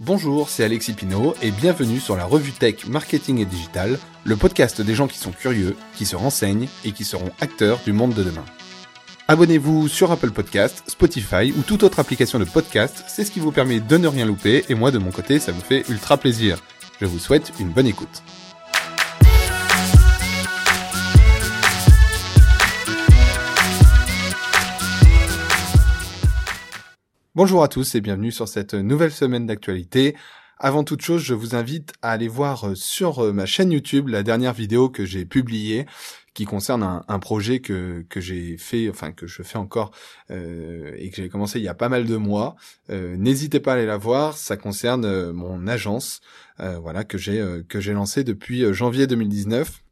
Bonjour, c'est Alexis Pinault et bienvenue sur la revue Tech Marketing et Digital, le podcast des gens qui sont curieux, qui se renseignent et qui seront acteurs du monde de demain. Abonnez-vous sur Apple Podcast, Spotify ou toute autre application de podcast, c'est ce qui vous permet de ne rien louper et moi de mon côté ça me fait ultra plaisir. Je vous souhaite une bonne écoute. Bonjour à tous et bienvenue sur cette nouvelle semaine d'actualité. Avant toute chose, je vous invite à aller voir euh, sur euh, ma chaîne YouTube la dernière vidéo que j'ai publiée qui concerne un, projet que, que j'ai fait, enfin que je fais encore euh, et que j'ai commencé il y a pas mal de mois. N'hésitez pas à aller la voir, ça concerne mon agence, voilà que j'ai que j'ai lancé depuis janvier 2019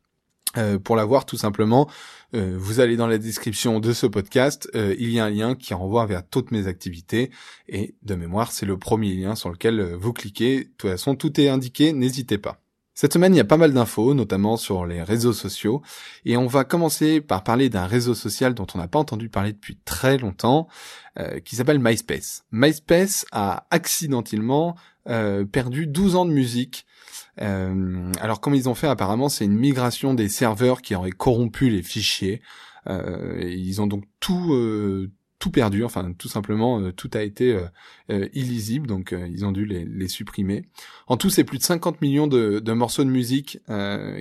euh, pour la voir tout simplement, euh, vous allez dans la description de ce podcast, euh, il y a un lien qui renvoie vers toutes mes activités et de mémoire c'est le premier lien sur lequel vous cliquez. De toute façon tout est indiqué, n'hésitez pas. Cette semaine il y a pas mal d'infos, notamment sur les réseaux sociaux, et on va commencer par parler d'un réseau social dont on n'a pas entendu parler depuis très longtemps, qui s'appelle MySpace. MySpace a accidentellement perdu 12 ans de musique euh, alors comme ils ont fait apparemment, c'est une migration des serveurs qui auraient corrompu les fichiers. Euh, ils ont donc tout euh, tout perdu, enfin tout simplement tout a été illisible, donc ils ont dû les, les, supprimer. En tout, c'est plus de 50 millions de, de morceaux de musique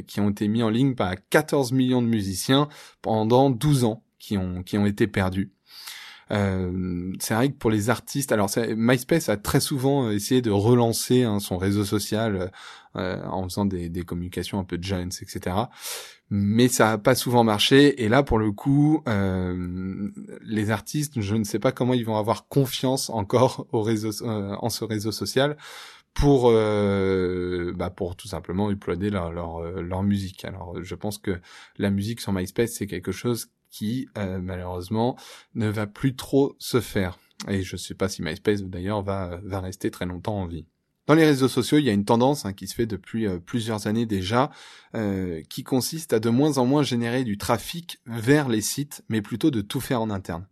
qui ont été mis en ligne par 14 millions de musiciens pendant 12 ans qui ont qui ont été perdus. Euh, c'est vrai que pour les artistes, alors MySpace a très souvent essayé de relancer hein, son réseau social euh, en faisant des, des, communications un peu jeunes, etc. Mais ça a pas souvent marché. Et là, pour le coup, euh, les artistes, je ne sais pas comment ils vont avoir confiance encore au réseau, euh, en ce réseau social pour euh, bah pour tout simplement uploader leur, leur, leur musique. Alors je pense que la musique sur MySpace c'est quelque chose qui euh, malheureusement ne va plus trop se faire. Et je sais pas si MySpace d'ailleurs va va rester très longtemps en vie. Dans les réseaux sociaux, il y a une tendance hein, qui se fait depuis euh, plusieurs années déjà, euh, qui consiste à de moins en moins générer du trafic vers les sites, mais plutôt de tout faire en interne.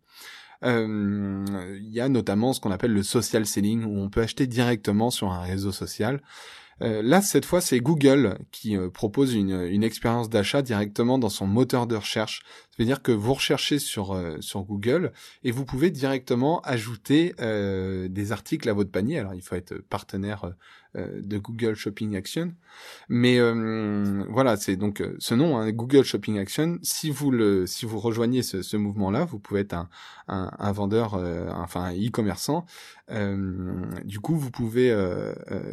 Il y a notamment ce qu'on appelle le social selling, où on peut acheter directement sur un réseau social. Euh, là, cette fois, c'est Google qui euh, propose une, une expérience d'achat directement dans son moteur de recherche. Ça veut dire que vous recherchez sur euh, sur Google et vous pouvez directement ajouter des articles à votre panier. Alors, il faut être partenaire de Google Shopping Action, mais voilà, c'est donc ce nom, hein, Google Shopping Action. Si vous le si vous rejoignez ce, ce mouvement-là, vous pouvez être un, un, un vendeur, enfin un e-commerçant. du coup, vous pouvez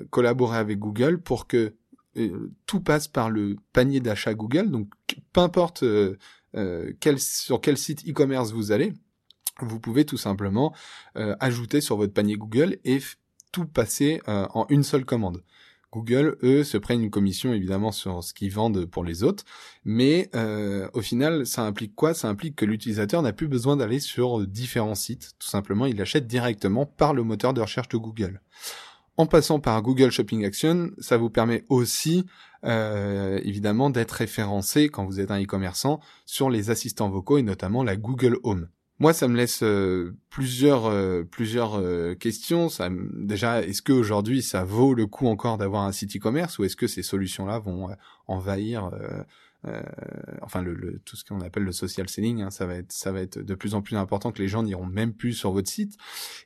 collaborer avec Google pour que euh, tout passe par le panier d'achat Google. Donc, peu importe euh, euh, quel, sur quel site e-commerce vous allez, vous pouvez tout simplement ajouter sur votre panier Google et tout passer en une seule commande. Google, eux, se prennent une commission évidemment sur ce qu'ils vendent pour les autres, mais au final, ça implique quoi? Ça implique que l'utilisateur n'a plus besoin d'aller sur différents sites. Tout simplement, il achète directement par le moteur de recherche de Google. En passant par Google Shopping Action, ça vous permet aussi euh, évidemment d'être référencé quand vous êtes un e-commerçant sur les assistants vocaux et notamment la Google Home. Moi, ça me laisse euh, plusieurs euh, plusieurs questions. Ça, déjà, est-ce qu'aujourd'hui ça vaut le coup encore d'avoir un site e-commerce ou est-ce que ces solutions-là vont envahir euh, enfin le, tout ce qu'on appelle le social selling, hein, ça va être ça va être de plus en plus important que les gens n'iront même plus sur votre site.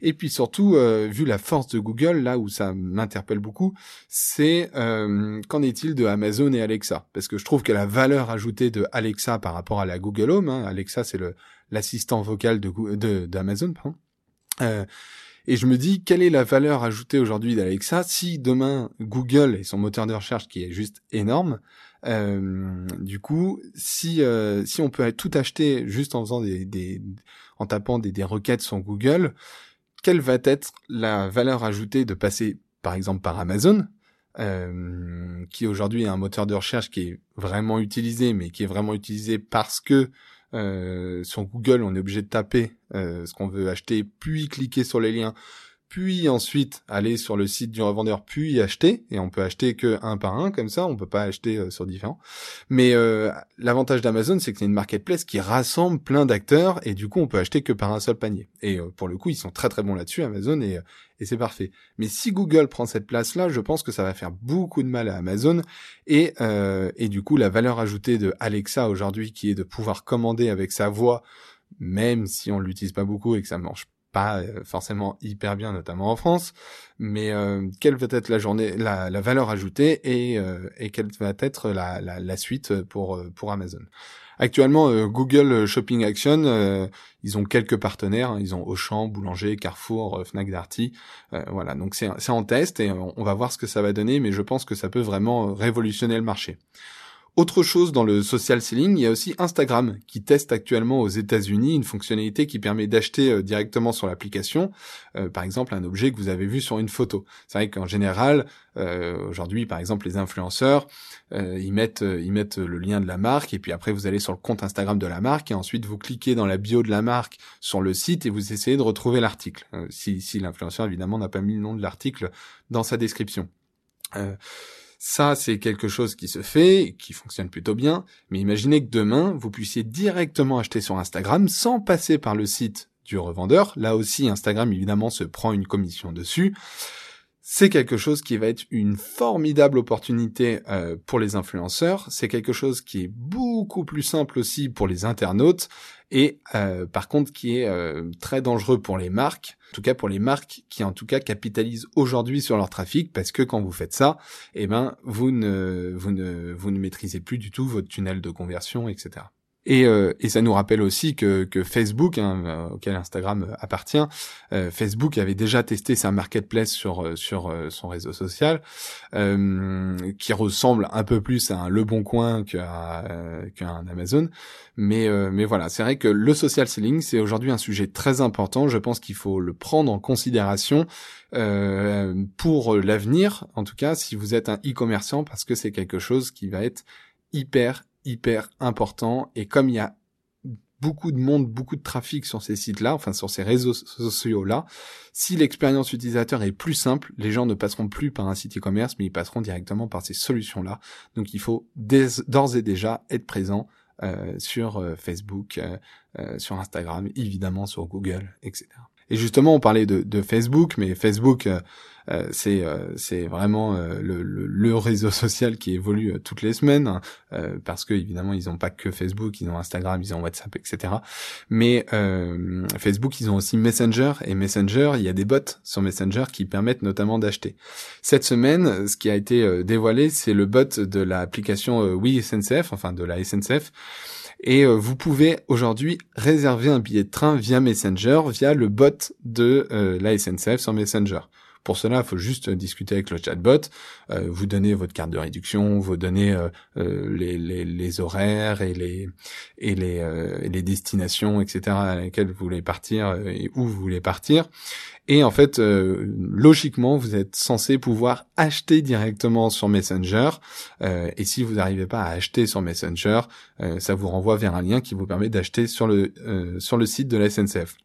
Et puis surtout, euh, vu la force de Google, là où ça m'interpelle beaucoup, c'est euh, qu'en est-il de Amazon et Alexa? Parce que je trouve que la valeur ajoutée de Alexa par rapport à la Google Home, hein, Alexa c'est le l'assistant vocal de d'Amazon, pardon. Et je me dis, quelle est la valeur ajoutée aujourd'hui d'Alexa si demain Google et son moteur de recherche qui est juste énorme, euh, du coup, si euh, si on peut tout acheter juste en faisant des, des en tapant des, des requêtes sur Google, quelle va être la valeur ajoutée de passer par exemple par Amazon, euh, qui aujourd'hui est un moteur de recherche qui est vraiment utilisé, mais qui est vraiment utilisé parce que euh, sur Google on est obligé de taper euh, ce qu'on veut acheter, puis cliquer sur les liens puis ensuite aller sur le site du revendeur, puis acheter. Et on peut acheter que un par un comme ça, on peut pas acheter euh, sur différents. Mais euh, l'avantage d'Amazon, c'est que c'est une marketplace qui rassemble plein d'acteurs et du coup, on peut acheter que par un seul panier. Et euh, pour le coup, ils sont très très bons là-dessus, Amazon, et, et c'est parfait. Mais si Google prend cette place-là, je pense que ça va faire beaucoup de mal à Amazon. Et, et du coup, la valeur ajoutée de Alexa aujourd'hui, qui est de pouvoir commander avec sa voix, même si on l'utilise pas beaucoup et que ça marche pas euh, forcément hyper bien, notamment en France, mais euh, quelle va être la journée, la, la valeur ajoutée et, euh, et quelle va être la, la, la, suite pour pour Amazon. Actuellement, Google Shopping Action, ils ont quelques partenaires, hein. ils ont Auchan, Boulanger, Carrefour, Fnac Darty, voilà. Donc c'est c'est en test et on va voir ce que ça va donner, mais je pense que ça peut vraiment révolutionner le marché. Autre chose dans le social selling, il y a aussi Instagram qui teste actuellement aux États-Unis une fonctionnalité qui permet d'acheter euh, directement sur l'application, euh, par exemple un objet que vous avez vu sur une photo. C'est vrai qu'en général, euh, aujourd'hui, par exemple, les influenceurs, ils mettent ils mettent le lien de la marque et puis après vous allez sur le compte Instagram de la marque et ensuite vous cliquez dans la bio de la marque sur le site et vous essayez de retrouver l'article. si si l'influenceur évidemment n'a pas mis le nom de l'article dans sa description. Ça, c'est quelque chose qui se fait, qui fonctionne plutôt bien, mais imaginez que demain, vous puissiez directement acheter sur Instagram sans passer par le site du revendeur. Là aussi, Instagram, évidemment, se prend une commission dessus. C'est quelque chose qui va être une formidable opportunité euh, pour les influenceurs. C'est quelque chose qui est beaucoup plus simple aussi pour les internautes et euh, par contre qui est euh, très dangereux pour les marques. En tout cas pour les marques qui en tout cas capitalisent aujourd'hui sur leur trafic parce que quand vous faites ça, eh ben vous ne vous ne vous ne maîtrisez plus du tout votre tunnel de conversion, etc. Et, euh, et, ça nous rappelle aussi que, que Facebook, hein, euh, auquel Instagram appartient, euh, Facebook avait déjà testé sa marketplace sur sur son réseau social, qui ressemble un peu plus à un Le Bon Coin qu'à qu'un Amazon. Mais mais voilà, c'est vrai que le social selling c'est aujourd'hui un sujet très important. Je pense qu'il faut le prendre en considération pour l'avenir, en tout cas si vous êtes un e-commerçant, parce que c'est quelque chose qui va être hyper hyper important. Et comme il y a beaucoup de monde, beaucoup de trafic sur ces sites-là, enfin sur ces réseaux sociaux-là, si l'expérience utilisateur est plus simple, les gens ne passeront plus par un site e-commerce, mais ils passeront directement par ces solutions-là. Donc il faut d'ores et déjà être présent euh, sur euh, Facebook, euh, sur Instagram, évidemment sur Google, etc. Et justement, on parlait de, de Facebook, mais Facebook, euh, euh c'est euh, c'est vraiment euh, le, le, réseau social qui évolue toutes les semaines, hein, parce que évidemment, ils n'ont pas que Facebook, ils ont Instagram, ils ont WhatsApp, etc. Mais Facebook, ils ont aussi Messenger, et Messenger, il y a des bots sur Messenger qui permettent notamment d'acheter. Cette semaine, ce qui a été dévoilé, c'est le bot de l'application Oui SNCF, enfin de la SNCF et euh, vous pouvez aujourd'hui réserver un billet de train via Messenger, via le bot de euh, la SNCF sur Messenger. Pour cela, il faut juste discuter avec le chatbot, euh, vous donner votre carte de réduction, vous donner les, les, les, horaires et les les, destinations, etc. à lesquelles vous voulez partir et où vous voulez partir. Et en fait, euh, logiquement, vous êtes censé pouvoir acheter directement sur Messenger. Euh, et si vous n'arrivez pas à acheter sur Messenger, euh, ça vous renvoie vers un lien qui vous permet d'acheter sur le sur le site de la SNCF.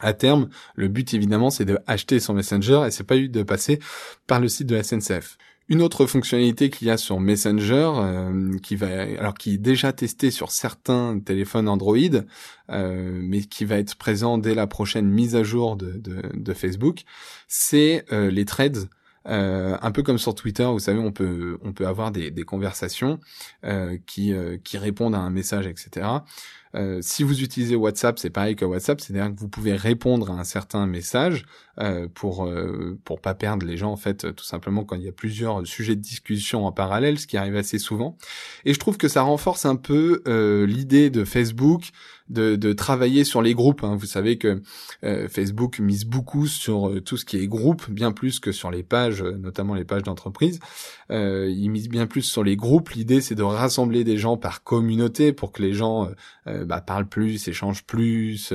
À terme, le but évidemment, c'est de acheter sur Messenger et c'est pas eu de passer par le site de la SNCF. Une autre fonctionnalité qu'il y a sur Messenger, euh, qui va, alors qui est déjà testée sur certains téléphones Android, euh, mais qui va être présent dès la prochaine mise à jour de, de, Facebook, c'est euh, les threads. un peu comme sur Twitter, vous savez, on peut on peut avoir des, des conversations qui qui répondent à un message, etc. Euh, si vous utilisez WhatsApp, c'est pareil que WhatsApp, c'est-à-dire que vous pouvez répondre à un certain message euh, pour euh, pour pas perdre les gens en fait, tout simplement quand il y a plusieurs sujets de discussion en parallèle, ce qui arrive assez souvent. Et je trouve que ça renforce un peu euh, l'idée de Facebook de, de, travailler sur les groupes. Hein. Vous savez que Facebook mise beaucoup sur tout ce qui est groupe, bien plus que sur les pages, notamment les pages d'entreprise. il mise bien plus sur les groupes. L'idée, c'est de rassembler des gens par communauté pour que les gens bah, parlent plus, échangent plus,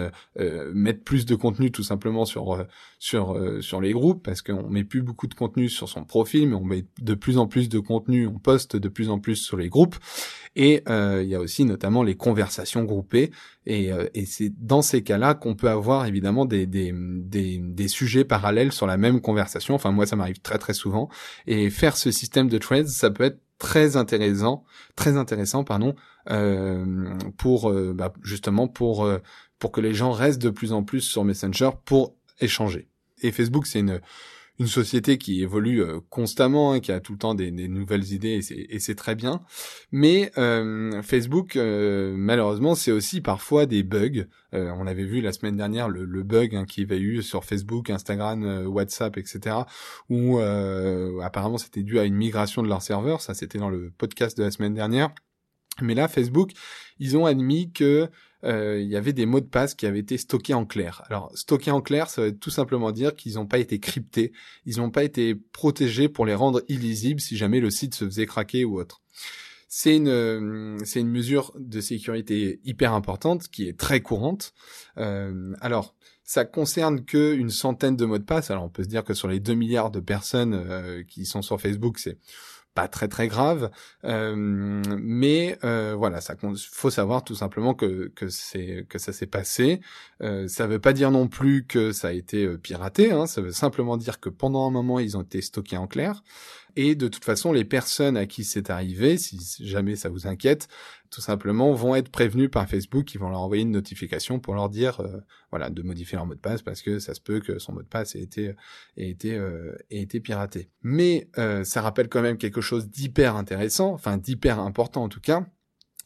mettent plus de contenu tout simplement sur sur sur les groupes parce qu'on met plus beaucoup de contenu sur son profil, mais on met de plus en plus de contenu, on poste de plus en plus sur les groupes. Et il y a aussi notamment les conversations groupées. Et, et c'est dans ces cas-là qu'on peut avoir évidemment des, des, des, des sujets parallèles sur la même conversation. Enfin moi ça m'arrive très très souvent. Et faire ce système de threads, ça peut être très intéressant, très intéressant, pardon, euh, pour euh, bah, justement pour euh, pour que les gens restent de plus en plus sur Messenger pour échanger. Et Facebook, c'est une une société qui évolue euh, constamment, hein, qui a tout le temps des, nouvelles idées, et c'est très bien. Mais euh, Facebook, euh, malheureusement, c'est aussi parfois des bugs. on avait vu la semaine dernière le, le bug hein, qu'il y avait eu sur Facebook, Instagram, WhatsApp, etc. Où apparemment c'était dû à une migration de leur serveur. Ça, c'était dans le podcast de la semaine dernière. Mais là, Facebook, ils ont admis que euh, il y avait des mots de passe qui avaient été stockés en clair. Alors, stockés en clair, ça veut tout simplement dire qu'ils n'ont pas été cryptés, ils n'ont pas été protégés pour les rendre illisibles si jamais le site se faisait craquer ou autre. C'est une, euh, c'est une mesure de sécurité hyper importante qui est très courante. Euh, alors, ça concerne que une centaine de mots de passe. Alors, on peut se dire que sur les 2 milliards de personnes euh, qui sont sur Facebook, c'est pas très très grave, euh, mais euh, voilà, ça faut savoir tout simplement que que c'est que ça s'est passé. Euh, ça veut pas dire non plus que ça a été euh, piraté, hein, ça veut simplement dire que pendant un moment ils ont été stockés en clair. Et de toute façon, les personnes à qui c'est arrivé, si jamais ça vous inquiète, tout simplement vont être prévenus par Facebook, qui vont leur envoyer une notification pour leur dire, euh, voilà, de modifier leur mot de passe parce que ça se peut que son mot de passe ait été euh, piraté. Mais euh, ça rappelle quand même quelque chose d'hyper intéressant, enfin d'hyper important en tout cas,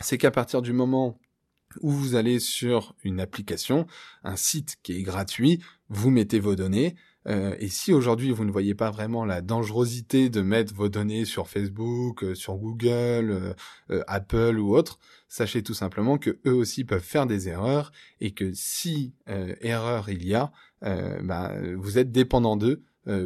c'est qu'à partir du moment où vous allez sur une application, un site qui est gratuit, vous mettez vos données, euh, et si aujourd'hui vous ne voyez pas vraiment la dangerosité de mettre vos données sur Facebook, euh, sur Google, euh, Apple ou autre, sachez tout simplement que eux aussi peuvent faire des erreurs et que si erreur il y a, bah, vous êtes dépendant d'eux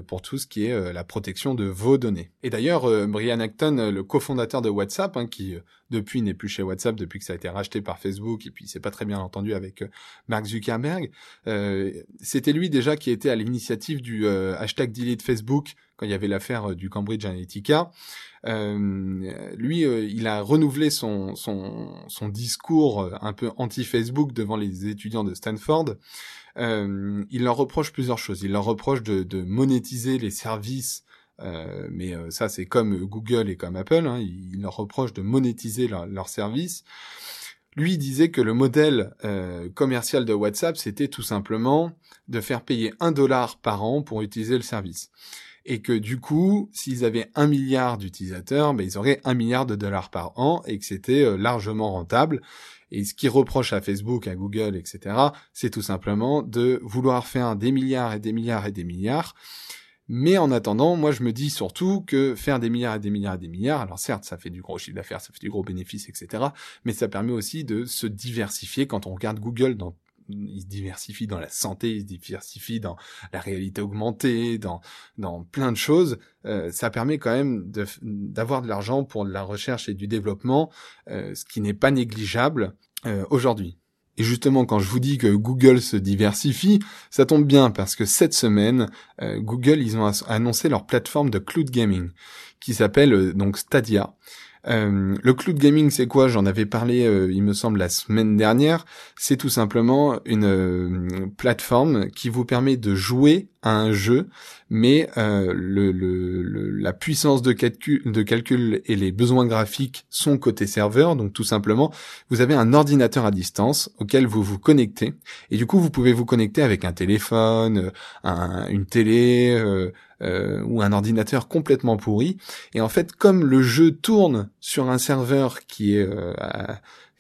pour tout ce qui est la protection de vos données. Et d'ailleurs, Brian Acton, le cofondateur de WhatsApp, hein, qui depuis n'est plus chez WhatsApp depuis que ça a été racheté par Facebook et puis c'est pas très bien entendu avec Mark Zuckerberg, c'était lui déjà qui était à l'initiative du hashtag delete Facebook quand il y avait l'affaire du Cambridge Analytica. lui, il a renouvelé son, son, son discours un peu anti-Facebook devant les étudiants de Stanford euh, il leur reproche plusieurs choses. Il leur reproche de, de monétiser les services, euh, mais euh, ça c'est comme Google et comme Apple. Hein, il, leur reproche de monétiser leurs services. Lui disait que le modèle euh, commercial de WhatsApp, c'était tout simplement de faire payer un dollar par an pour utiliser le service. Et que du coup, s'ils avaient un milliard d'utilisateurs, ben, ils auraient un milliard de dollars par an et que c'était euh, largement rentable. Et ce qui reproche à Facebook, à Google, etc., c'est tout simplement de vouloir faire des milliards et des milliards et des milliards. Mais en attendant, moi je me dis surtout que faire des milliards et des milliards et des milliards, alors certes ça fait du gros chiffre d'affaires, ça fait du gros bénéfice, etc. Mais ça permet aussi de se diversifier quand on regarde Google dans il se diversifie dans la santé, il se diversifie dans la réalité augmentée, dans dans plein de choses. Euh, ça permet quand même d'avoir de, l'argent pour de la recherche et du développement, euh, ce qui n'est pas négligeable euh, aujourd'hui. Et justement, quand je vous dis que Google se diversifie, ça tombe bien parce que cette semaine, Google, ils ont annoncé leur plateforme de cloud gaming qui s'appelle donc Stadia. Euh, le cloud gaming, c'est quoi? J'en avais parlé, euh, il me semble, la semaine dernière. C'est tout simplement une euh, plateforme qui vous permet de jouer un jeu, mais le, le, la puissance de calcul, de calcul et les besoins graphiques sont côté serveur. Donc tout simplement, vous avez un ordinateur à distance auquel vous vous connectez, et du coup, vous pouvez vous connecter avec un téléphone, un, une télé euh, ou un ordinateur complètement pourri. Et en fait, comme le jeu tourne sur un serveur qui est euh,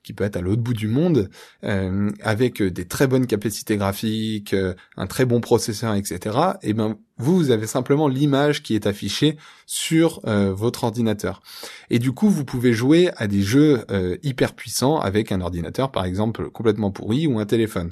qui peut être à l'autre bout du monde, euh, avec des très bonnes capacités graphiques, un très bon processeur, etc. Et eh ben vous, vous avez simplement l'image qui est affichée sur votre ordinateur. Et du coup, vous pouvez jouer à des jeux hyper puissants avec un ordinateur, par exemple, complètement pourri ou un téléphone.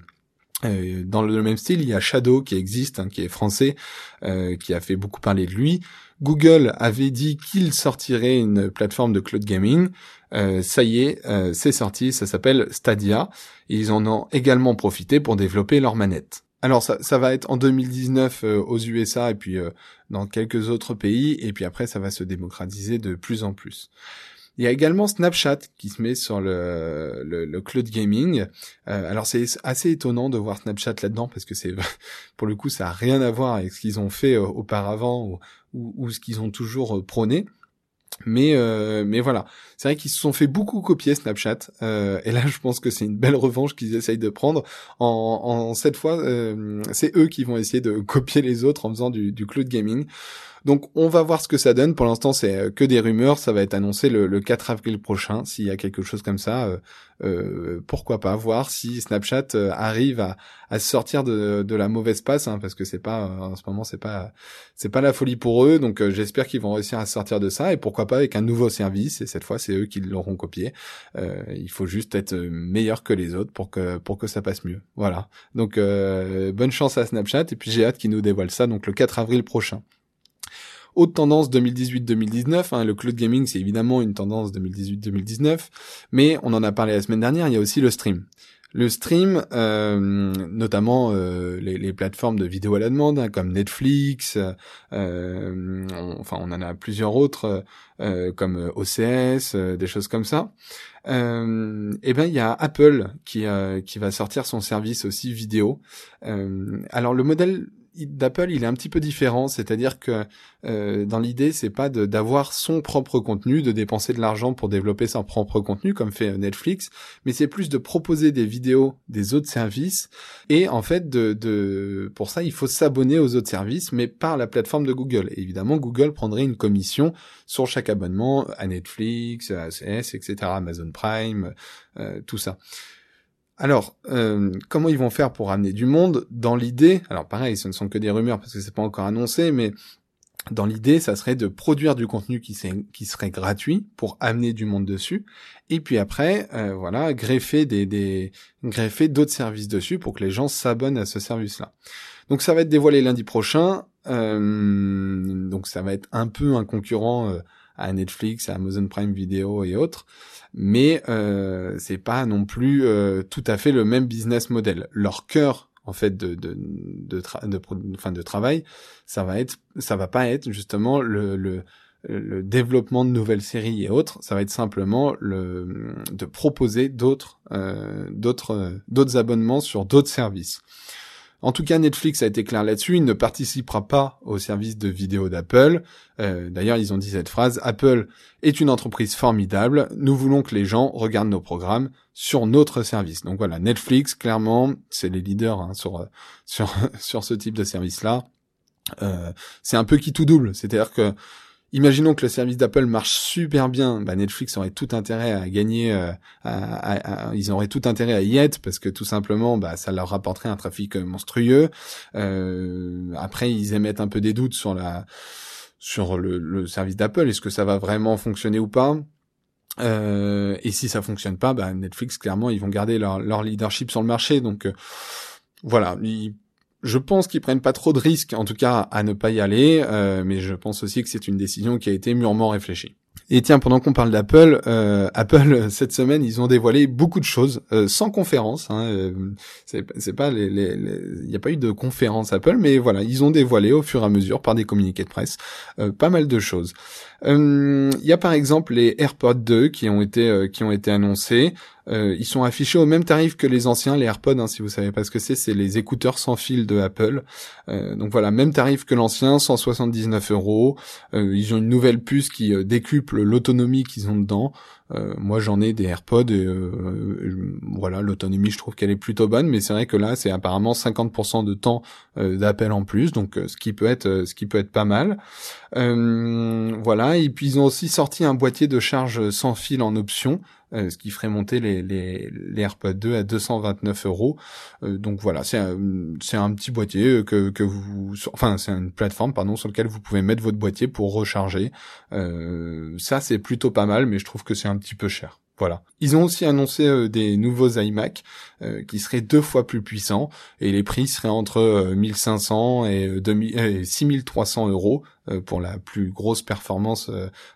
Euh, dans le même style, il y a Shadow qui existe, hein, qui est français, euh, qui a fait beaucoup parler de lui. Google avait dit qu'il sortirait une plateforme de cloud gaming. Euh, ça y est, euh, c'est sorti, ça s'appelle Stadia. ils en ont également profité pour développer leur manette. Alors ça, va être en 2019 euh, aux USA et puis dans quelques autres pays, et puis après ça va se démocratiser de plus en plus. Il y a également Snapchat qui se met sur le, cloud gaming. Euh, alors c'est assez étonnant de voir Snapchat là-dedans parce que c'est pour le coup ça a rien à voir avec ce qu'ils ont fait euh, auparavant ou, ou, ce qu'ils ont toujours euh, prôné. Mais mais voilà, c'est vrai qu'ils se sont fait beaucoup copier Snapchat. et là, je pense que c'est une belle revanche qu'ils essayent de prendre. En, en cette fois, c'est eux qui vont essayer de copier les autres en faisant du, du cloud gaming. Donc on va voir ce que ça donne. Pour l'instant, c'est euh, que des rumeurs. Ça va être annoncé le, 4 avril prochain. S'il y a quelque chose comme ça, euh, euh, pourquoi pas voir si Snapchat arrive à, à sortir de, la mauvaise passe, hein, parce que c'est pas en ce moment c'est pas c'est pas la folie pour eux. Donc j'espère qu'ils vont réussir à sortir de ça et pourquoi pas avec un nouveau service. Et cette fois, c'est eux qui l'auront copié. il faut juste être meilleur que les autres pour que pour que ça passe mieux. Voilà. Donc bonne chance à Snapchat et puis j'ai hâte qu'ils nous dévoilent ça donc le 4 avril prochain. Autre tendance 2018-2019, hein, le cloud gaming c'est évidemment une tendance 2018-2019, mais on en a parlé la semaine dernière, il y a aussi le stream. Le stream, euh, notamment euh, les, plateformes de vidéo à la demande, hein, comme Netflix, euh, enfin on en a plusieurs autres, comme OCS, des choses comme ça. et eh ben il y a Apple qui qui va sortir son service aussi vidéo. alors le modèle d'Apple, il est un petit peu différent, c'est-à-dire que euh, dans l'idée, c'est pas d'avoir son propre contenu, de dépenser de l'argent pour développer son propre contenu comme fait Netflix, mais c'est plus de proposer des vidéos des autres services et en fait de, de pour ça, il faut s'abonner aux autres services, mais par la plateforme de Google. évidemment, Google prendrait une commission sur chaque abonnement à Netflix, à ACS, etc., Amazon Prime, euh, tout ça. Alors, euh, comment ils vont faire pour amener du monde Dans l'idée, alors pareil, ce ne sont que des rumeurs parce que c'est pas encore annoncé, mais dans l'idée, ça serait de produire du contenu qui, serait gratuit pour amener du monde dessus, et puis après, euh, voilà, greffer d'autres services dessus pour que les gens s'abonnent à ce service-là. Donc ça va être dévoilé lundi prochain. Euh, donc ça va être un peu un concurrent à Netflix, à Amazon Prime Video et autres mais euh, c'est pas non plus euh, tout à fait le même business model. Leur cœur en fait de de de, travail, ça va être ça va pas être justement le, le le développement de nouvelles séries et autres, ça va être simplement le de proposer d'autres euh, d'autres d'autres abonnements sur d'autres services. En tout cas, Netflix a été clair là-dessus. Il ne participera pas au service de vidéo d'Apple. Euh, d'ailleurs, ils ont dit cette phrase Apple est une entreprise formidable. Nous voulons que les gens regardent nos programmes sur notre service. Donc voilà, Netflix, clairement, c'est les leaders hein, sur sur sur ce type de service-là. Euh, c'est un peu qui tout double. C'est-à-dire que Imaginons que le service d'Apple marche super bien, bah Netflix aurait tout intérêt à gagner, euh, ils auraient tout intérêt à y être parce que tout simplement, bah, ça leur rapporterait un trafic monstrueux. Euh, après, ils émettent un peu des doutes sur la sur le, service d'Apple. Est-ce que ça va vraiment fonctionner ou pas? Euh, Et si ça fonctionne pas, bah, Netflix clairement, ils vont garder leur, leadership sur le marché. Donc voilà, je pense qu'ils prennent pas trop de risques, en tout cas à ne pas y aller, euh, mais je pense aussi que c'est une décision qui a été mûrement réfléchie. Et tiens, pendant qu'on parle d'Apple, euh, Apple cette semaine ils ont dévoilé beaucoup de choses euh, sans conférence. Hein, euh, c'est pas les, il n'y a pas eu de conférence Apple, mais voilà, ils ont dévoilé au fur et à mesure par des communiqués de presse pas mal de choses. Il y a par exemple les AirPods 2 qui ont été qui ont été annoncés. ils sont affichés au même tarif que les anciens, les AirPods. Hein, si vous savez pas ce que c'est, c'est les écouteurs sans fil de Apple. donc voilà, même tarif que l'ancien, 179 euros. ils ont une nouvelle puce qui décuple l'autonomie qu'ils ont dedans. Euh, moi, j'en ai des AirPods et euh, voilà, l'autonomie, je trouve qu'elle est plutôt bonne, mais c'est vrai que là, c'est apparemment 50% de temps euh, d'appel en plus, donc ce qui peut être, ce qui peut être pas mal. voilà, et puis ils ont aussi sorti un boîtier de charge sans fil en option. ce qui ferait monter les, les, les AirPods 2 à 229 euros. donc voilà, c'est un, c'est un petit boîtier que, que vous, enfin c'est une plateforme pardon sur lequel vous pouvez mettre votre boîtier pour recharger. ça c'est plutôt pas mal, mais je trouve que c'est un petit peu cher. Voilà. Ils ont aussi annoncé euh, des nouveaux iMac euh, qui seraient deux fois plus puissants et les prix seraient entre 1500 et, 6300 euros pour la plus grosse performance,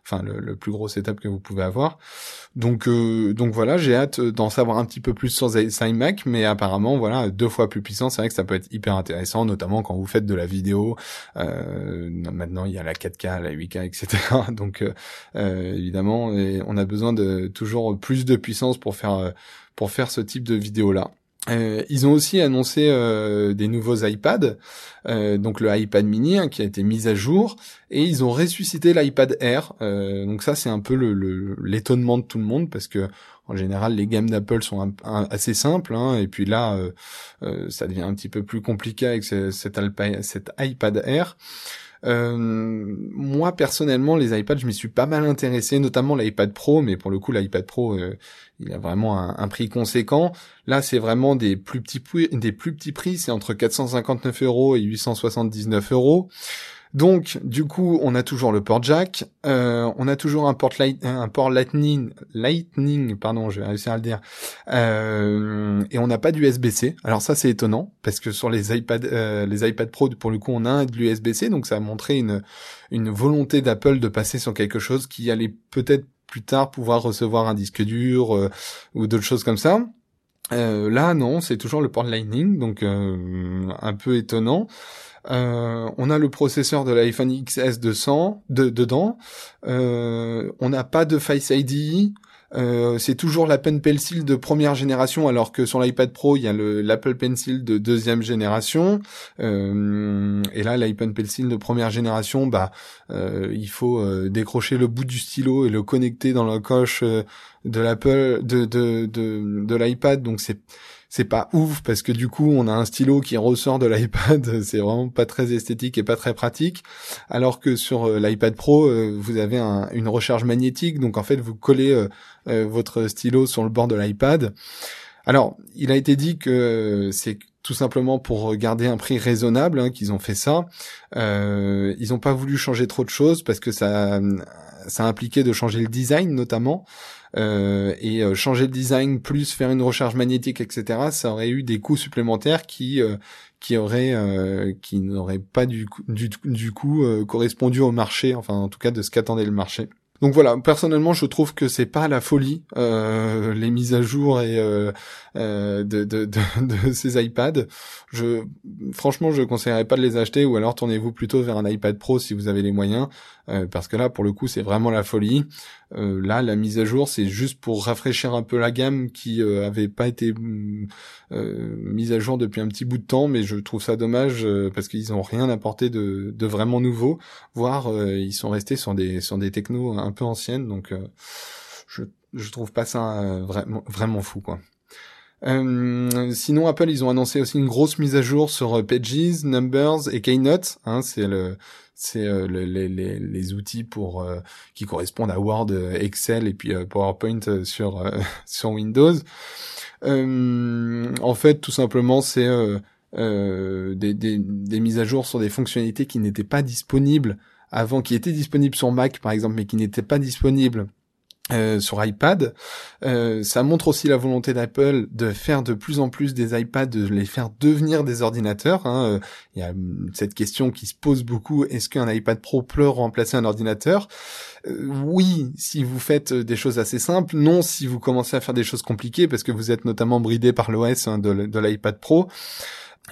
enfin le, plus gros setup que vous pouvez avoir. Donc donc voilà, j'ai hâte d'en savoir un petit peu plus sur iMac, mais apparemment voilà deux fois plus puissant, c'est vrai que ça peut être hyper intéressant, notamment quand vous faites de la vidéo. maintenant il y a la 4K, la 8K, etc. Donc évidemment, on a besoin de toujours plus de puissance pour faire euh, pour faire ce type de vidéo là. Euh, ils ont aussi annoncé euh, des nouveaux iPads, donc le iPad mini hein, qui a été mis à jour, et ils ont ressuscité l'iPad Air. donc ça c'est un peu l'étonnement de tout le monde parce que en général les gammes d'Apple sont assez simples, hein, et puis là ça devient un petit peu plus compliqué avec cet iPad Air. Euh, moi personnellement, les iPads, je m'y suis pas mal intéressé, notamment l'iPad Pro, mais pour le coup, l'iPad Pro, euh, il a vraiment un, prix conséquent. Là, c'est vraiment des plus petits des plus petits prix, c'est entre 459 euros et 879 euros. Donc, du coup, on a toujours le port jack, euh, on a toujours un port, light, un port Lightning, Lightning, pardon, je vais réussir à le dire, euh, et on n'a pas d'USB-C. Alors ça, c'est étonnant parce que sur les iPad, euh, les iPad Pro, pour le coup, on a de l'USB-C, donc ça a montré une une volonté d'Apple de passer sur quelque chose qui allait peut-être plus tard pouvoir recevoir un disque dur ou d'autres choses comme ça. là, non, c'est toujours le port Lightning, donc un peu étonnant. Euh, on a le processeur de l'iPhone XS 200 de, dedans. Euh, on n'a pas de Face ID. Euh, c'est toujours l'Apple Pencil de première génération, alors que sur l'iPad Pro, il y a l'Apple Pencil de deuxième génération. Euh, et là, l'iPad Pencil de première génération, bah, euh, il faut décrocher le bout du stylo et le connecter dans la coche de l'Apple, de de l'iPad. Donc c'est c'est pas ouf parce que du coup on a un stylo qui ressort de l'iPad, c'est vraiment pas très esthétique et pas très pratique. Alors que sur euh, l'iPad Pro, euh, vous avez une recharge magnétique, donc en fait vous collez euh, votre stylo sur le bord de l'iPad. Alors, il a été dit que c'est tout simplement pour garder un prix raisonnable hein, qu'ils ont fait ça. Euh, ils n'ont pas voulu changer trop de choses parce que ça, ça impliquait de changer le design notamment. Euh, et euh, changer le design plus faire une recharge magnétique, etc. Ça aurait eu des coûts supplémentaires qui euh, qui auraient qui n'auraient pas du coup, du, du coup correspondu au marché, enfin en tout cas de ce qu'attendait le marché. Donc voilà, personnellement, je trouve que c'est pas la folie euh, les mises à jour et euh, euh, de, de, de, de, ces iPads. Je, franchement, je conseillerais pas de les acheter ou alors tournez-vous plutôt vers un iPad Pro si vous avez les moyens, euh, parce que là, pour le coup, c'est vraiment la folie. Euh, là, la mise à jour, c'est juste pour rafraîchir un peu la gamme qui euh, avait pas été mise à jour depuis un petit bout de temps, mais je trouve ça dommage parce qu'ils ont rien apporté de, de vraiment nouveau, voire ils sont restés sur des sur des technos un peu anciennes, donc je je trouve pas ça vraiment vraiment fou quoi. Euh, sinon, Apple, ils ont annoncé aussi une grosse mise à jour sur euh, Pages, Numbers et Keynote. Hein, c'est le, c'est euh, les, les, les, outils pour qui correspondent à Word, Excel et puis PowerPoint sur sur Windows. en fait, tout simplement, c'est des, des, des mises à jour sur des fonctionnalités qui n'étaient pas disponibles avant, qui étaient disponibles sur Mac par exemple, mais qui n'étaient pas disponibles euh, sur iPad. Euh, ça montre aussi la volonté d'Apple de faire de plus en plus des iPads, de les faire devenir des ordinateurs. Hein. Il y a cette question qui se pose beaucoup, est-ce qu'un iPad Pro peut remplacer un ordinateur? Euh, Oui, si vous faites des choses assez simples. Non, si vous commencez à faire des choses compliquées, parce que vous êtes notamment bridé par l'OS hein, de l'iPad Pro.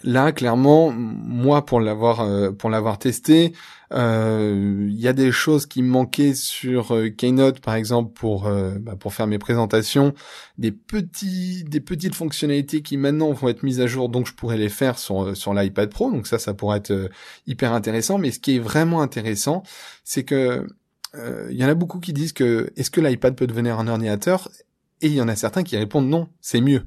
Là, clairement, moi, pour l'avoir euh, pour l'avoir testé, euh, il y a des choses qui me manquaient sur euh, Keynote, par exemple, pour bah, pour faire mes présentations, des petits des petites fonctionnalités qui maintenant vont être mises à jour, donc je pourrais les faire sur sur l'iPad Pro. Donc ça, ça pourrait être hyper intéressant. Mais ce qui est vraiment intéressant, c'est que il y en a beaucoup qui disent que est-ce que l'iPad peut devenir un ordinateur? Et il y en a certains qui répondent non, c'est mieux.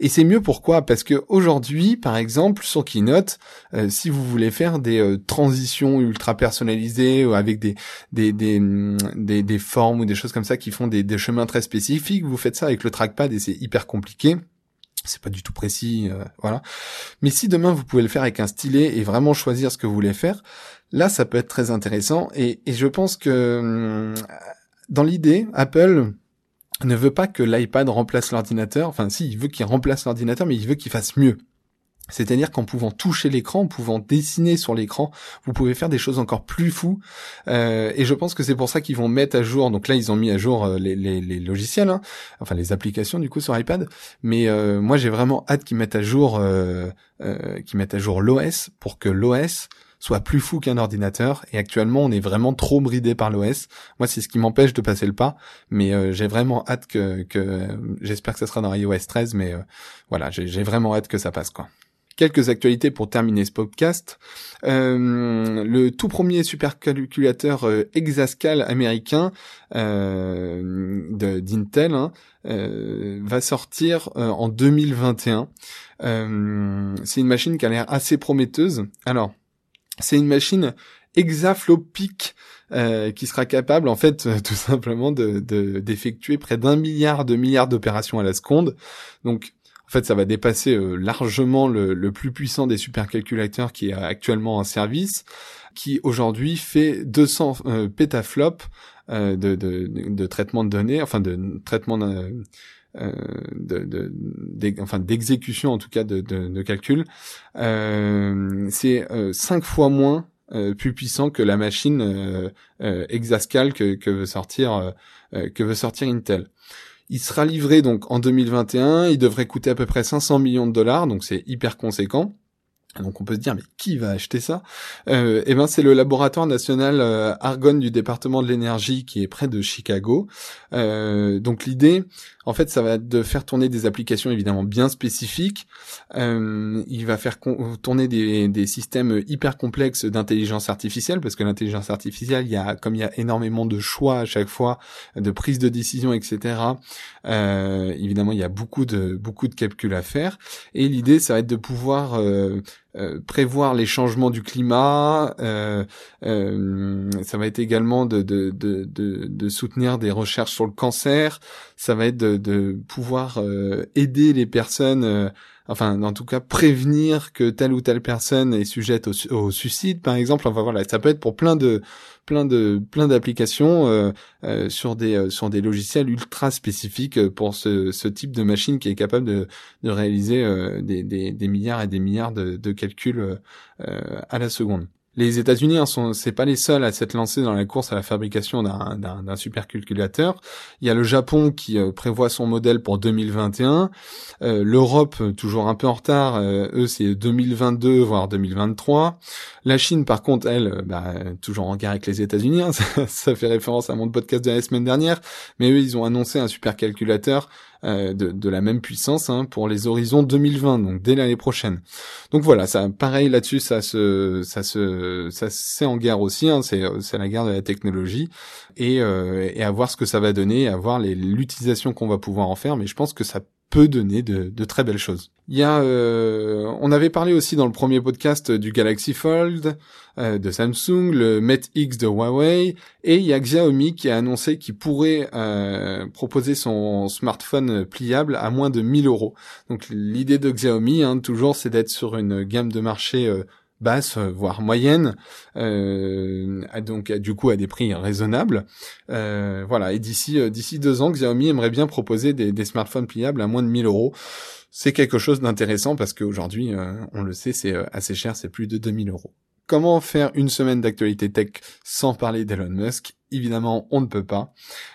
Et c'est mieux pourquoi? Parce que aujourd'hui, par exemple, sur Keynote, euh, si vous voulez faire des euh, transitions ultra personnalisées ou avec des des, des mm, des, des formes ou des choses comme ça qui font des, des chemins très spécifiques, vous faites ça avec le trackpad et c'est hyper compliqué c'est pas du tout précis, euh, voilà. Mais si demain vous pouvez le faire avec un stylet et vraiment choisir ce que vous voulez faire, là ça peut être très intéressant. Et, et je pense que mm, dans l'idée, Apple ne veut pas que l'iPad remplace l'ordinateur. Enfin, si, il veut qu'il remplace l'ordinateur, mais il veut qu'il fasse mieux. C'est-à-dire qu'en pouvant toucher l'écran, en pouvant dessiner sur l'écran, vous pouvez faire des choses encore plus fous. Euh, et je pense que c'est pour ça qu'ils vont mettre à jour. Donc là, ils ont mis à jour euh, les, logiciels, hein, enfin les applications du coup sur iPad. Mais euh, moi, j'ai vraiment hâte qu'ils mettent à jour, qu'ils mettent à jour l'OS pour que l'OS soit plus fou qu'un ordinateur. Et actuellement, on est vraiment trop bridé par l'OS. Moi, c'est ce qui m'empêche de passer le pas. Mais euh, j'ai vraiment hâte que, que j'espère que ça sera dans iOS 13. Mais voilà, j'ai vraiment hâte que ça passe quoi. Quelques actualités pour terminer ce podcast. Euh, le tout premier supercalculateur euh, Exascal américain euh, d'Intel hein, euh, va sortir euh, en 2021. c'est une machine qui a l'air assez prometteuse. Alors, c'est une machine hexaflopique euh, qui sera capable en fait tout simplement de d'effectuer près d'un milliard de milliards d'opérations à la seconde. Donc en fait, ça va dépasser euh, largement le, plus puissant des supercalculateurs qui est actuellement en service, qui aujourd'hui fait 200 euh, pétaflops euh, de, de, traitement de données, enfin de traitement de, de, enfin d'exécution en tout cas de, de, calcul. c'est cinq fois moins plus puissant que la machine Exascal que, que veut sortir que veut sortir Intel. Il sera livré donc en 2021, il devrait coûter à peu près 500 millions de dollars, donc c'est hyper conséquent. Donc on peut se dire mais qui va acheter ça? Euh, Eh ben c'est le laboratoire national euh, Argonne du département de l'énergie qui est près de Chicago. Euh, donc l'idée, en fait, ça va de faire tourner des applications évidemment bien spécifiques. Euh, il va faire tourner des, des, systèmes hyper complexes d'intelligence artificielle parce que l'intelligence artificielle, il y a comme il y a énormément de choix à chaque fois, de prise de décision, etc. Euh, évidemment, il y a beaucoup de beaucoup de calculs à faire. Et l'idée, ça va être de pouvoir euh, prévoir les changements du climat. Euh, euh, ça va être également de, de, soutenir des recherches sur le cancer. Ça va être de pouvoir aider les personnes enfin en tout cas prévenir que telle ou telle personne est sujette au, suicide par exemple. Enfin voilà ça peut être pour plein de plein de plein d'applications euh, euh, sur des euh, sur des logiciels ultra spécifiques pour ce, type de machine qui est capable de, réaliser des, milliards et des milliards de calculs à la seconde les États-Unis sont, c'est pas les seuls à s'être lancés dans la course à la fabrication d'un, supercalculateur. Il y a le Japon qui euh, prévoit son modèle pour 2021. Euh, L'Europe, euh, toujours un peu en retard, eux c'est 2022 voire 2023. La Chine, par contre, elle, bah, toujours en guerre avec les États-Unis. Hein, ça, ça, fait référence à mon podcast de la semaine dernière. Mais eux, ils ont annoncé un supercalculateur euh, de, de, la même puissance hein, pour les horizons 2020, donc dès l'année prochaine. Donc voilà, ça, pareil là-dessus, ça se, ça se, ça c'est en guerre aussi. Hein, c'est, c'est la guerre de la technologie et, euh, et à voir ce que ça va donner, à voir l'utilisation qu'on va pouvoir en faire. Mais je pense que ça peut donner de, très belles choses. Il y a, euh, on avait parlé aussi dans le premier podcast du Galaxy Fold euh, de Samsung, le Mate X de Huawei, et il y a Xiaomi qui a annoncé qu'il pourrait euh, proposer son smartphone pliable à moins de 1000 euros. Donc l'idée de Xiaomi, hein, toujours, c'est d'être sur une gamme de marché basse, voire moyenne, euh, donc du coup à des prix raisonnables. Euh, voilà, et d'ici euh, d'ici deux ans, Xiaomi aimerait bien proposer des, des, smartphones pliables à moins de 1000 euros. C'est quelque chose d'intéressant parce qu'aujourd'hui, on le sait, c'est assez cher, c'est plus de 2000 euros. Comment faire une semaine d'actualité tech sans parler d'Elon Musk? Évidemment, on ne peut pas.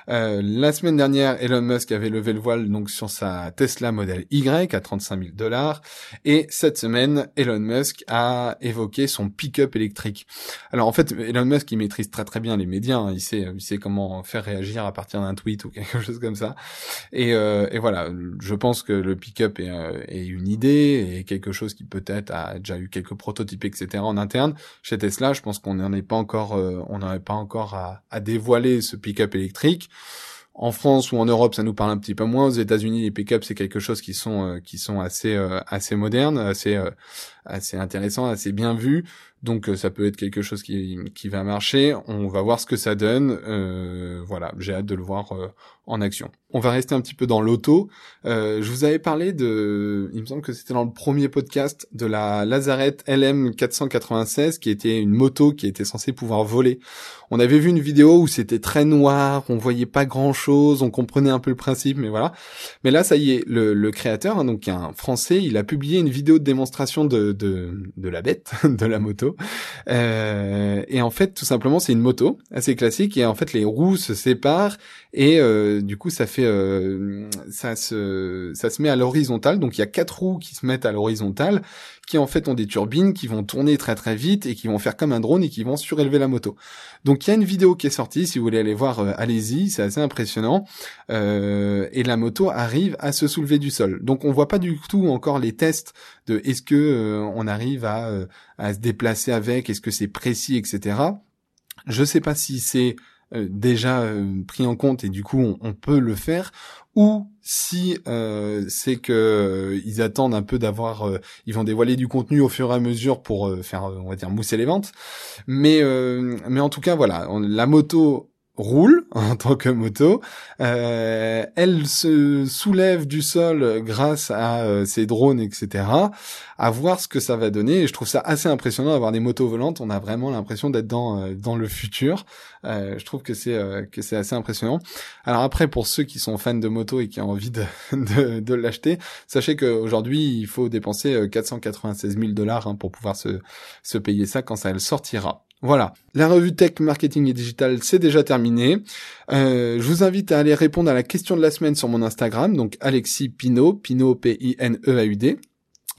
Euh, la semaine dernière, Elon Musk avait levé le voile donc sur sa Tesla Model Y à 35 000 dollars. Et cette semaine, Elon Musk a évoqué son pick-up électrique. Alors en fait, Elon Musk, il maîtrise très très bien les médias. Hein. Il sait, il sait comment faire réagir à partir d'un tweet ou quelque chose comme ça. Et, euh, et voilà, je pense que le pick-up est, euh, une idée et quelque chose qui peut-être a déjà eu quelques prototypes, etc. en interne. Chez Tesla, je pense qu'on n'en est pas encore, euh, on n'en est pas encore à, à dévoiler ce pick-up électrique. En France ou en Europe, ça nous parle un petit peu moins. Aux États-Unis, les pick-up c'est quelque chose qui sont euh, qui sont assez euh, assez modernes, assez assez intéressant, assez bien vu. Donc ça peut être quelque chose qui, qui va marcher. On va voir ce que ça donne. voilà, j'ai hâte de le voir en action. On va rester un petit peu dans l'auto. je vous avais parlé de, il me semble que c'était dans le premier podcast de la Lazarette LM 496 qui était une moto qui était censée pouvoir voler. On avait vu une vidéo où c'était très noir, on voyait pas grand chose, on comprenait un peu le principe, mais voilà. Mais là, ça y est, le, créateur, hein, donc un français, il a publié une vidéo de démonstration de, de, de la bête, de la moto. Euh, et en fait, tout simplement, c'est une moto assez classique et en fait, les roues se séparent et euh, du coup, ça fait, euh, ça se, ça se met à l'horizontale. Donc, il y a quatre roues qui se mettent à l'horizontale qui en fait ont des turbines qui vont tourner très très vite et qui vont faire comme un drone et qui vont surélever la moto. Donc il y a une vidéo qui est sortie, si vous voulez aller voir, euh, allez-y, c'est assez impressionnant. Euh, et la moto arrive à se soulever du sol. Donc on voit pas du tout encore les tests de est-ce que euh, on arrive à, à se déplacer avec, est-ce que c'est précis, etc. Je sais pas si c'est déjà pris en compte et du coup on, on peut le faire ou si euh, c'est que euh, ils attendent un peu d'avoir, euh, ils vont dévoiler du contenu au fur et à mesure pour faire, on va dire, mousser les ventes. Mais mais en tout cas, voilà, la moto roule en tant que moto. Euh, elle se soulève du sol grâce à euh, ses drones, etc. À voir ce que ça va donner. Et je trouve ça assez impressionnant d'avoir des motos volantes. On a vraiment l'impression d'être dans euh, dans le futur. je trouve que c'est que c'est assez impressionnant. Alors après, pour ceux qui sont fans de moto et qui ont envie de de, de l'acheter, sachez qu'aujourd'hui il faut dépenser 496 000 dollars hein, pour pouvoir se se payer ça quand ça elle sortira. Voilà, la revue Tech, Marketing et Digital, c'est déjà terminé. Euh, je vous invite à aller répondre à la question de la semaine sur mon Instagram, donc Alexis Pinot, Pinot P-I-N-E-A-U-D.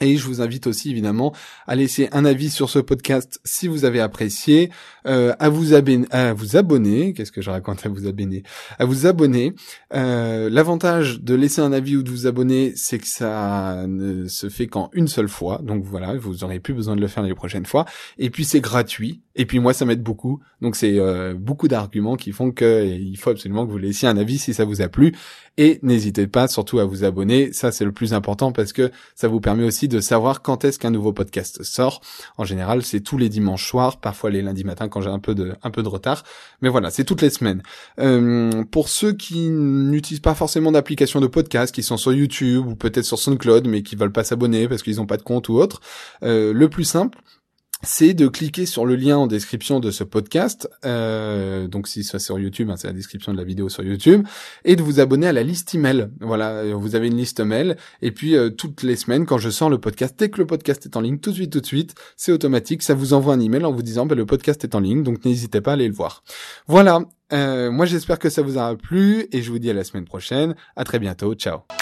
Et je vous invite aussi évidemment à laisser un avis sur ce podcast si vous avez apprécié, euh, à vous abonner. Qu'est-ce que je raconte à vous abonner? À vous abonner. Euh, L'avantage de laisser un avis ou de vous abonner, c'est que ça ne se fait qu'en une seule fois. Donc voilà, vous n'aurez plus besoin de le faire les prochaines fois. Et puis c'est gratuit. Et puis moi, ça m'aide beaucoup. Donc c'est euh, beaucoup d'arguments qui font que il faut absolument que vous laissiez un avis si ça vous a plu. Et n'hésitez pas surtout à vous abonner. Ça c'est le plus important parce que ça vous permet aussi de savoir quand est-ce qu'un nouveau podcast sort. En général, c'est tous les dimanches soirs, parfois les lundis matins j'ai un peu de un peu de retard. Mais voilà, c'est toutes les semaines. Euh, pour ceux qui n'utilisent pas forcément d'application de podcast, qui sont sur YouTube ou peut-être sur SoundCloud, mais qui veulent pas s'abonner parce qu'ils n'ont pas de compte ou autre, euh, le plus simple, c'est de cliquer sur le lien en description de ce podcast, euh, donc si c'est sur YouTube, hein, c'est la description de la vidéo sur YouTube, et de vous abonner à la liste email. Voilà, vous avez une liste mail, et puis euh, toutes les semaines, quand je sors le podcast, dès que le podcast est en ligne, tout de suite, tout de suite, c'est automatique, ça vous envoie un email en vous disant bah, le podcast est en ligne, donc n'hésitez pas à aller le voir. Voilà, euh, moi j'espère que ça vous aura plu, et je vous dis à la semaine prochaine. À très bientôt, ciao.